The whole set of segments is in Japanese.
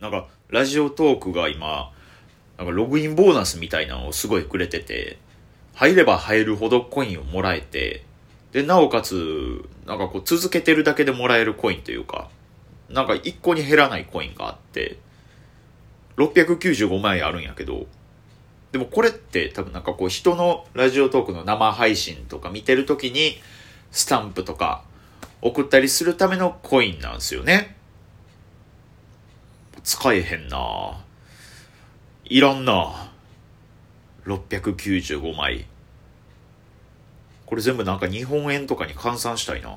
なんか、ラジオトークが今、なんかログインボーナスみたいなのをすごいくれてて、入れば入るほどコインをもらえて、で、なおかつ、なんかこう続けてるだけでもらえるコインというか、なんか一個に減らないコインがあって、695万円あるんやけど、でもこれって多分なんかこう人のラジオトークの生配信とか見てるときにスタンプとか送ったりするためのコインなんですよね。使えへんないらんな695枚。これ全部なんか日本円とかに換算したいな。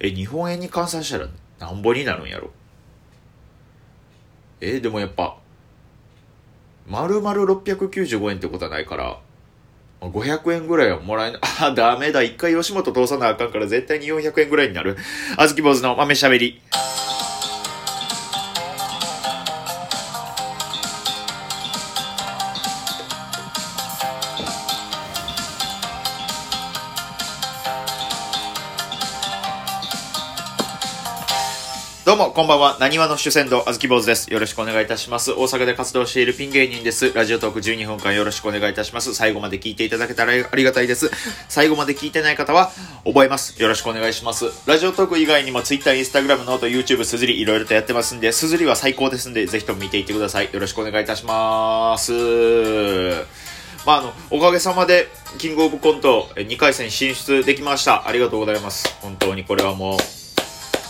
え、日本円に換算したらなんぼになるんやろ？え、でもやっぱ、丸々695円ってことはないから、500円ぐらいはもらえな、あ、ダメだ。一回吉本通さなあかんから絶対に400円ぐらいになる。あずき坊主の豆しゃべり。どうも、こんばんは。なにわの主戦道、あずき坊主です。よろしくお願いいたします。大阪で活動しているピン芸人です。ラジオトーク12分間よろしくお願いいたします。最後まで聞いていただけたらありがたいです。最後まで聞いてない方は、覚えます。よろしくお願いします。ラジオトーク以外にも Twitter、Instagram、 note、YouTube、 SUZURI、いろいろとやってますんで、 SUZURI は最高ですんで、ぜひとも見ていってください。よろしくお願いいたします。まあ、あの、おかげさまで、キングオブコント2回戦進出できました。ありがとうございます。本当にこれはもう、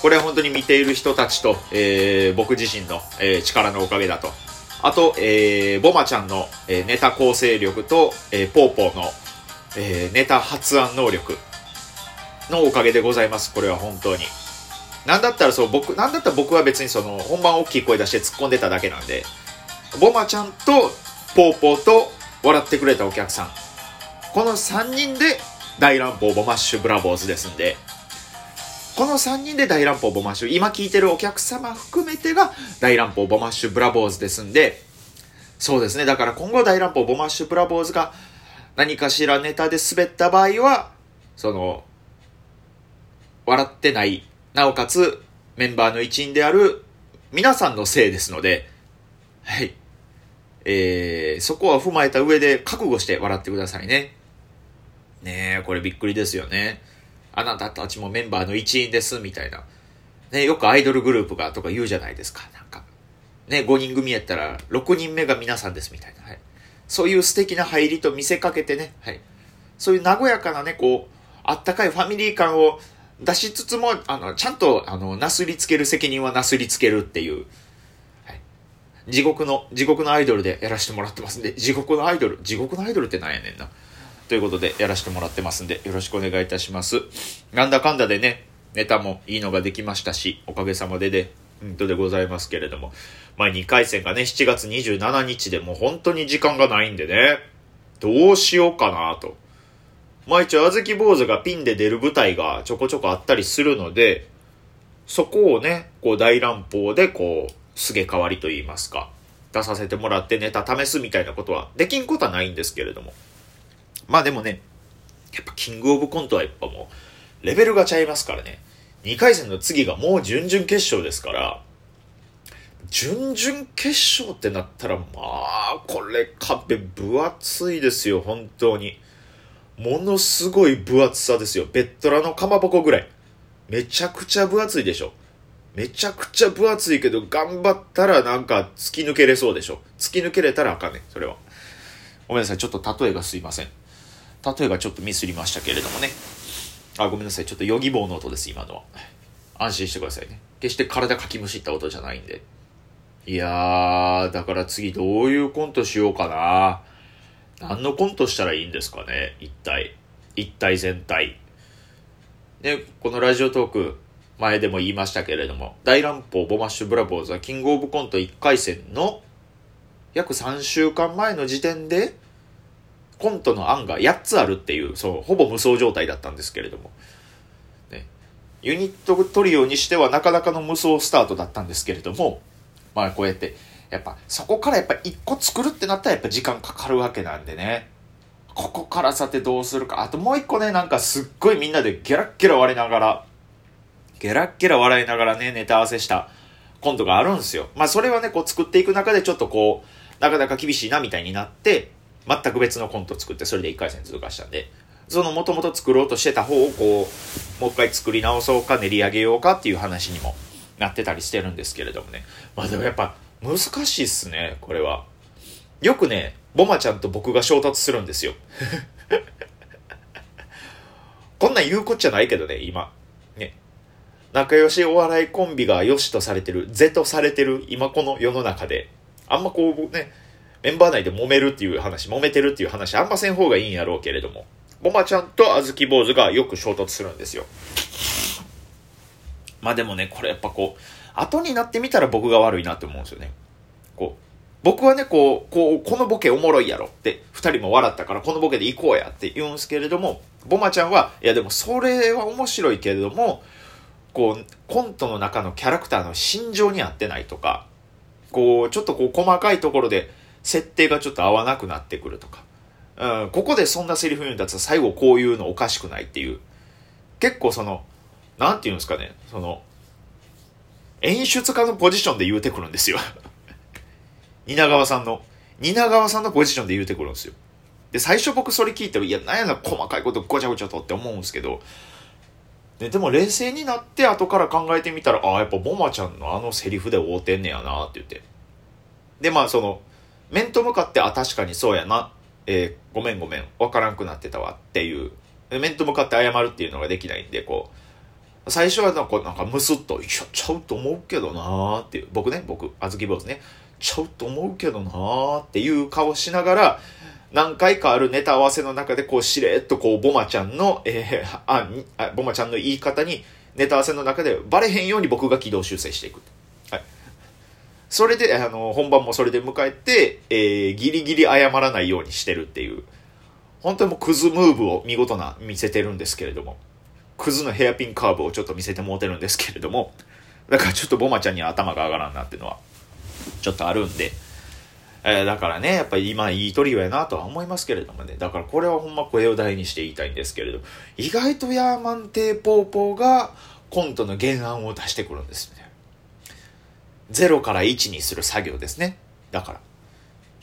これは本当に見ている人たちと、えー、僕自身の、えー、力のおかげだと。あと、えー、ボマちゃんの、えー、ネタ構成力と、えー、ポーポーの、えー、ネタ発案能力のおかげでございます。これは本当に。なんだったらそう、僕、なんだったら僕は別にその、本番大きい声出して突っ込んでただけなんで、ボマちゃんと、ポーポーと、笑ってくれたお客さん。この3人で、大乱暴ボマッシュブラボーズですんで、この3人で大乱暴ボマッシュ、今聞いてるお客様含めてが大乱暴ボマッシュブラボーズですんで、そうですね。だから今後大乱暴ボマッシュブラボーズが何かしらネタで滑った場合は、その、笑ってない、なおかつメンバーの一員である皆さんのせいですので、はい。えー、そこは踏まえた上で覚悟して笑ってくださいね。ねえ、これびっくりですよね。あなたたちもメンバーの一員です、みたいな。ね、よくアイドルグループがとか言うじゃないですか。なんか。ね、5人組やったら、6人目が皆さんです、みたいな。はい。そういう素敵な入りと見せかけてね、はい。そういう和やかなね、こう、あったかいファミリー感を出しつつも、あの、ちゃんと、あの、なすりつける責任はなすりつけるっていう、はい。地獄の、地獄のアイドルでやらせてもらってますんで、地獄のアイドル、地獄のアイドルってなんやねんな。ということでやらせてもらってますんで、よろしくお願いいたします。なんだかんだでね、ネタもいいのができましたし、おかげさまでで、本当でございますけれども。まあ2回戦がね、7月27日でもう本当に時間がないんでね、どうしようかなと。まあ一応、あずき坊主がピンで出る舞台がちょこちょこあったりするので、そこをね、こう大乱暴でこう、すげ替わりと言いますか、出させてもらってネタ試すみたいなことはできんことはないんですけれども。まあでもね、やっぱキングオブコントはやっぱもう、レベルがちゃいますからね。2回戦の次がもう準々決勝ですから、準々決勝ってなったら、まあ、これ壁分厚いですよ、本当に。ものすごい分厚さですよ。ベッドラのかまぼこぐらい。めちゃくちゃ分厚いでしょ。めちゃくちゃ分厚いけど、頑張ったらなんか突き抜けれそうでしょ。突き抜けれたらあかんねそれは。ごめんなさい、ちょっと例えがすいません。例えばちょっとミスりましたけれどもね。あ、ごめんなさい。ちょっとヨギ棒の音です、今のは。安心してくださいね。決して体かきむしった音じゃないんで。いやー、だから次どういうコントしようかな。何のコントしたらいいんですかね、一体。一体全体。ね、このラジオトーク、前でも言いましたけれども、大乱暴ボマッシュブラボーズはキングオブコント1回戦の約3週間前の時点でコントの案が8つあるっていう、そう、ほぼ無双状態だったんですけれども。ね、ユニットトリオにしてはなかなかの無双スタートだったんですけれども、まあこうやって、やっぱそこからやっぱ1個作るってなったらやっぱ時間かかるわけなんでね。ここからさてどうするか。あともう一個ね、なんかすっごいみんなでゲラッゲラ笑いながら、ゲラッゲラ笑いながらね、ネタ合わせしたコントがあるんですよ。まあそれはね、こう作っていく中でちょっとこう、なかなか厳しいなみたいになって、全く別のコント作って、それで1回戦通過したんで、そのもともと作ろうとしてた方をこう、もう一回作り直そうか練り上げようかっていう話にもなってたりしてるんですけれどもね。まあでもやっぱ難しいっすね、これは。よくね、ボマちゃんと僕が衝突するんですよ。こんなん言うこっちゃないけどね、今。ね。仲良しお笑いコンビが良しとされてる、是とされてる今この世の中で、あんまこうね、メンバー内で揉めるっていう話、揉めてるっていう話、あんません方がいいんやろうけれども、ボマちゃんとあずき坊主がよく衝突するんですよ。まあでもね、これやっぱこう、後になってみたら僕が悪いなって思うんですよね。こう、僕はね、こう、こう、このボケおもろいやろって、二人も笑ったからこのボケで行こうやって言うんですけれども、ボマちゃんは、いやでもそれは面白いけれども、こう、コントの中のキャラクターの心情に合ってないとか、こう、ちょっとこう細かいところで、設定がちょっと合わなくなってくるとか、うん、ここでそんなセリフ言うんだったら最後こういうのおかしくないっていう、結構その、なんて言うんですかね、その、演出家のポジションで言うてくるんですよ。蜷川さんの、蜷川さんのポジションで言うてくるんですよ。で、最初僕それ聞いていや、なんやな、細かいことごちゃごちゃとって思うんですけど、ででも冷静になって後から考えてみたら、ああ、やっぱボマちゃんのあのセリフで会うてんねやなって言って。で、まあその、面と向かって、あ、確かにそうやな。えー、ごめんごめん、わからんくなってたわ。っていう、面と向かって謝るっていうのができないんで、こう、最初はなんか、なんかムスッと、いや、ちゃうと思うけどなーっていう、僕ね、僕、あずき坊主ね、ちゃうと思うけどなーっていう顔しながら、何回かあるネタ合わせの中で、こう、しれっとこう、ボマちゃんの、えー、あ、ボマちゃんの言い方に、ネタ合わせの中でバレへんように僕が軌道修正していく。それで、あの、本番もそれで迎えて、えー、ギリギリ謝らないようにしてるっていう、本当にもうクズムーブを見事な見せてるんですけれども、クズのヘアピンカーブをちょっと見せてもうてるんですけれども、だからちょっとボマちゃんには頭が上がらんなっていうのは、ちょっとあるんで、えー、だからね、やっぱり今いいトリオやなとは思いますけれどもね、だからこれはほんま声を大にして言いたいんですけれど、意外とヤーマンテーポーポーがコントの原案を出してくるんですね。0から1にする作業ですね。だから。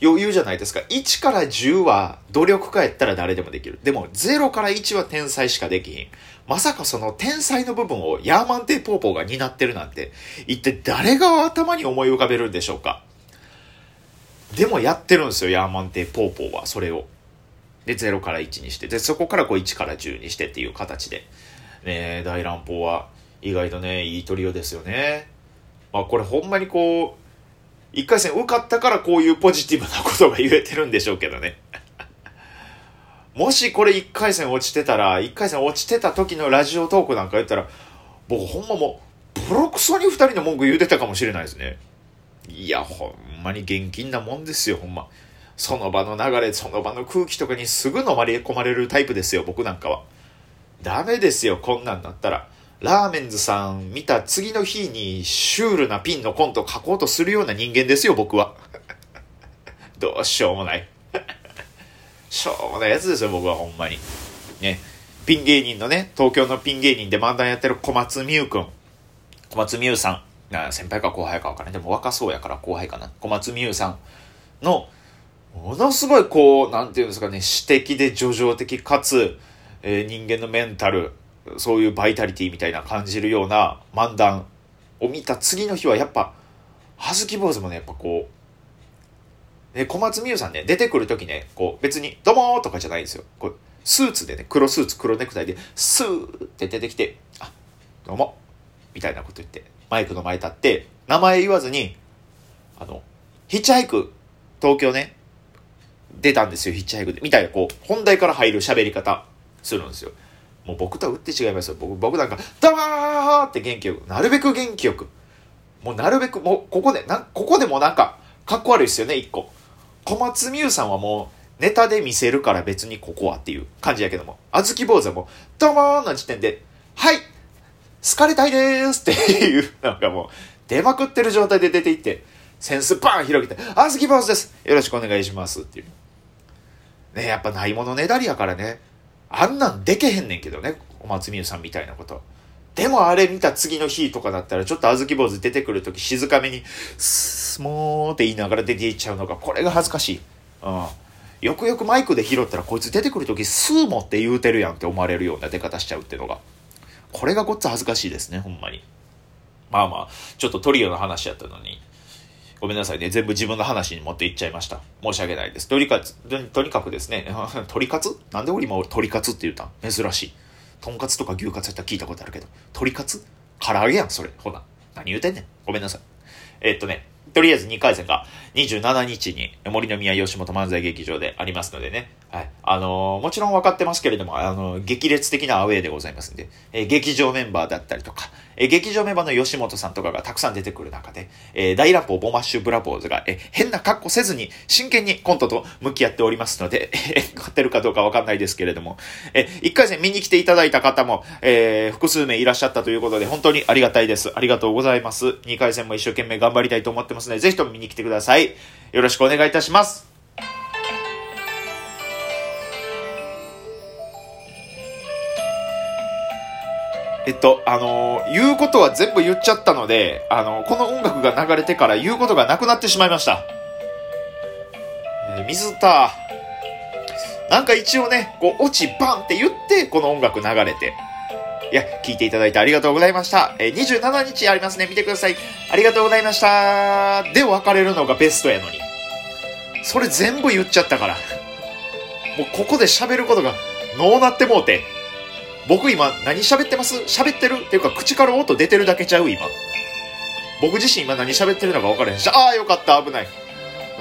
余裕じゃないですか。1から10は努力家やったら誰でもできる。でも0から1は天才しかできひん。まさかその天才の部分をヤーマンテーポーポーが担ってるなんて、一体誰が頭に思い浮かべるんでしょうか。でもやってるんですよ、ヤーマンテーポーポーは、それを。で、0から1にして、で、そこからこう1から10にしてっていう形で。ね大乱暴は意外とね、いいトリオですよね。まあこれほんまにこう、一回戦受かったからこういうポジティブなことが言えてるんでしょうけどね。もしこれ一回戦落ちてたら、一回戦落ちてた時のラジオトークなんか言ったら、僕ほんまもう、ボロクソに二人の文句言うてたかもしれないですね。いや、ほんまに現金なもんですよ、ほんま。その場の流れ、その場の空気とかにすぐ飲まれ込まれるタイプですよ、僕なんかは。ダメですよ、こんなんなったら。ラーメンズさん見た次の日にシュールなピンのコント書こうとするような人間ですよ、僕は。どうしようもない。しょうもないやつですよ、僕はほんまに。ね。ピン芸人のね、東京のピン芸人で漫談やってる小松美優くん。小松美優さん。先輩か後輩か分からない。でも若そうやから後輩かな。小松美優さんの、ものすごいこう、なんていうんですかね、私的で叙情的かつ、えー、人間のメンタル、そういうバイタリティみたいな感じるような漫談を見た次の日はやっぱ、はずき坊主もね、やっぱこう、ね、小松美優さんね、出てくる時ね、こう別に、どうもとかじゃないんですよ。こうスーツでね、黒スーツ、黒ネクタイで、スーって出てきて、あ、どうも、みたいなこと言って、マイクの前立って、名前言わずに、あの、ヒッチハイク、東京ね、出たんですよ、ヒッチハイクで。みたいな、こう、本題から入る喋り方するんですよ。もう僕とは打って違いますよ。僕、僕なんか、ダーって元気よく、なるべく元気よく。もうなるべく、もう、ここで、な、ここでもなんか、かっこ悪いですよね、一個。小松美優さんはもう、ネタで見せるから別にここはっていう感じやけども、あずき坊主はもう、どうもーの時点で、はい好かれたいですっていう、なんかもう、出まくってる状態で出ていって、センスバーン広げて、あずき坊主ですよろしくお願いしますっていう。ねやっぱないものねだりやからね。あんなんでけへんねんけどね、小松美優さんみたいなこと。でもあれ見た次の日とかだったら、ちょっと小豆坊主出てくるとき静かめに、スモーって言いながら出ていっちゃうのが、これが恥ずかしい。うん。よくよくマイクで拾ったら、こいつ出てくるとき、スーモって言うてるやんって思われるような出方しちゃうっていうのが。これがごっつ恥ずかしいですね、ほんまに。まあまあ、ちょっとトリオの話やったのに。ごめんなさいね。全部自分の話に持っていっちゃいました。申し訳ないです。とにかく、とにかくですね、鳥カツなんで俺今俺鳥かつって言ったん珍しい。とんかつとか牛カツやったら聞いたことあるけど、鳥かつ唐揚げやん、それ。ほな。何言うてんねん。ごめんなさい。えー、っとね、とりあえず2回戦が27日に森の宮吉本漫才劇場でありますのでね。はい。あのー、もちろん分かってますけれども、あのー、激烈的なアウェーでございますんで、えー、劇場メンバーだったりとか、え劇場メンバーの吉本さんとかがたくさん出てくる中で、え大乱暴ボマッシュブラボーズが、え変な格好せずに真剣にコントと向き合っておりますので、え勝ってるかどうかわかんないですけれども、え1回戦見に来ていただいた方も、え複数名いらっしゃったということで、本当にありがたいです。ありがとうございます。2回戦も一生懸命頑張りたいと思ってますので、ぜひとも見に来てください。よろしくお願いいたします。えっと、あのー、言うことは全部言っちゃったので、あのー、この音楽が流れてから言うことがなくなってしまいました。えー、水田、なんか一応ね、こう、落ちバンって言って、この音楽流れて。いや、聞いていただいてありがとうございました。えー、27日ありますね。見てください。ありがとうございました。で、別れるのがベストやのに。それ全部言っちゃったから。もうここで喋ることが、のうなってもうて。僕今何喋ってます？喋ってる？っていうか口から音出てるだけちゃう？今。僕自身今何喋ってるのか分からへんし、ああよかった危ない。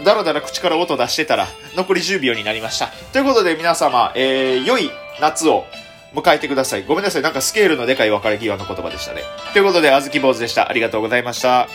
だらだら口から音出してたら残り10秒になりました。ということで皆様、えー、良い夏を迎えてください。ごめんなさい。なんかスケールのでかい別れ際の言葉でしたね。ということで、あずき坊主でした。ありがとうございました。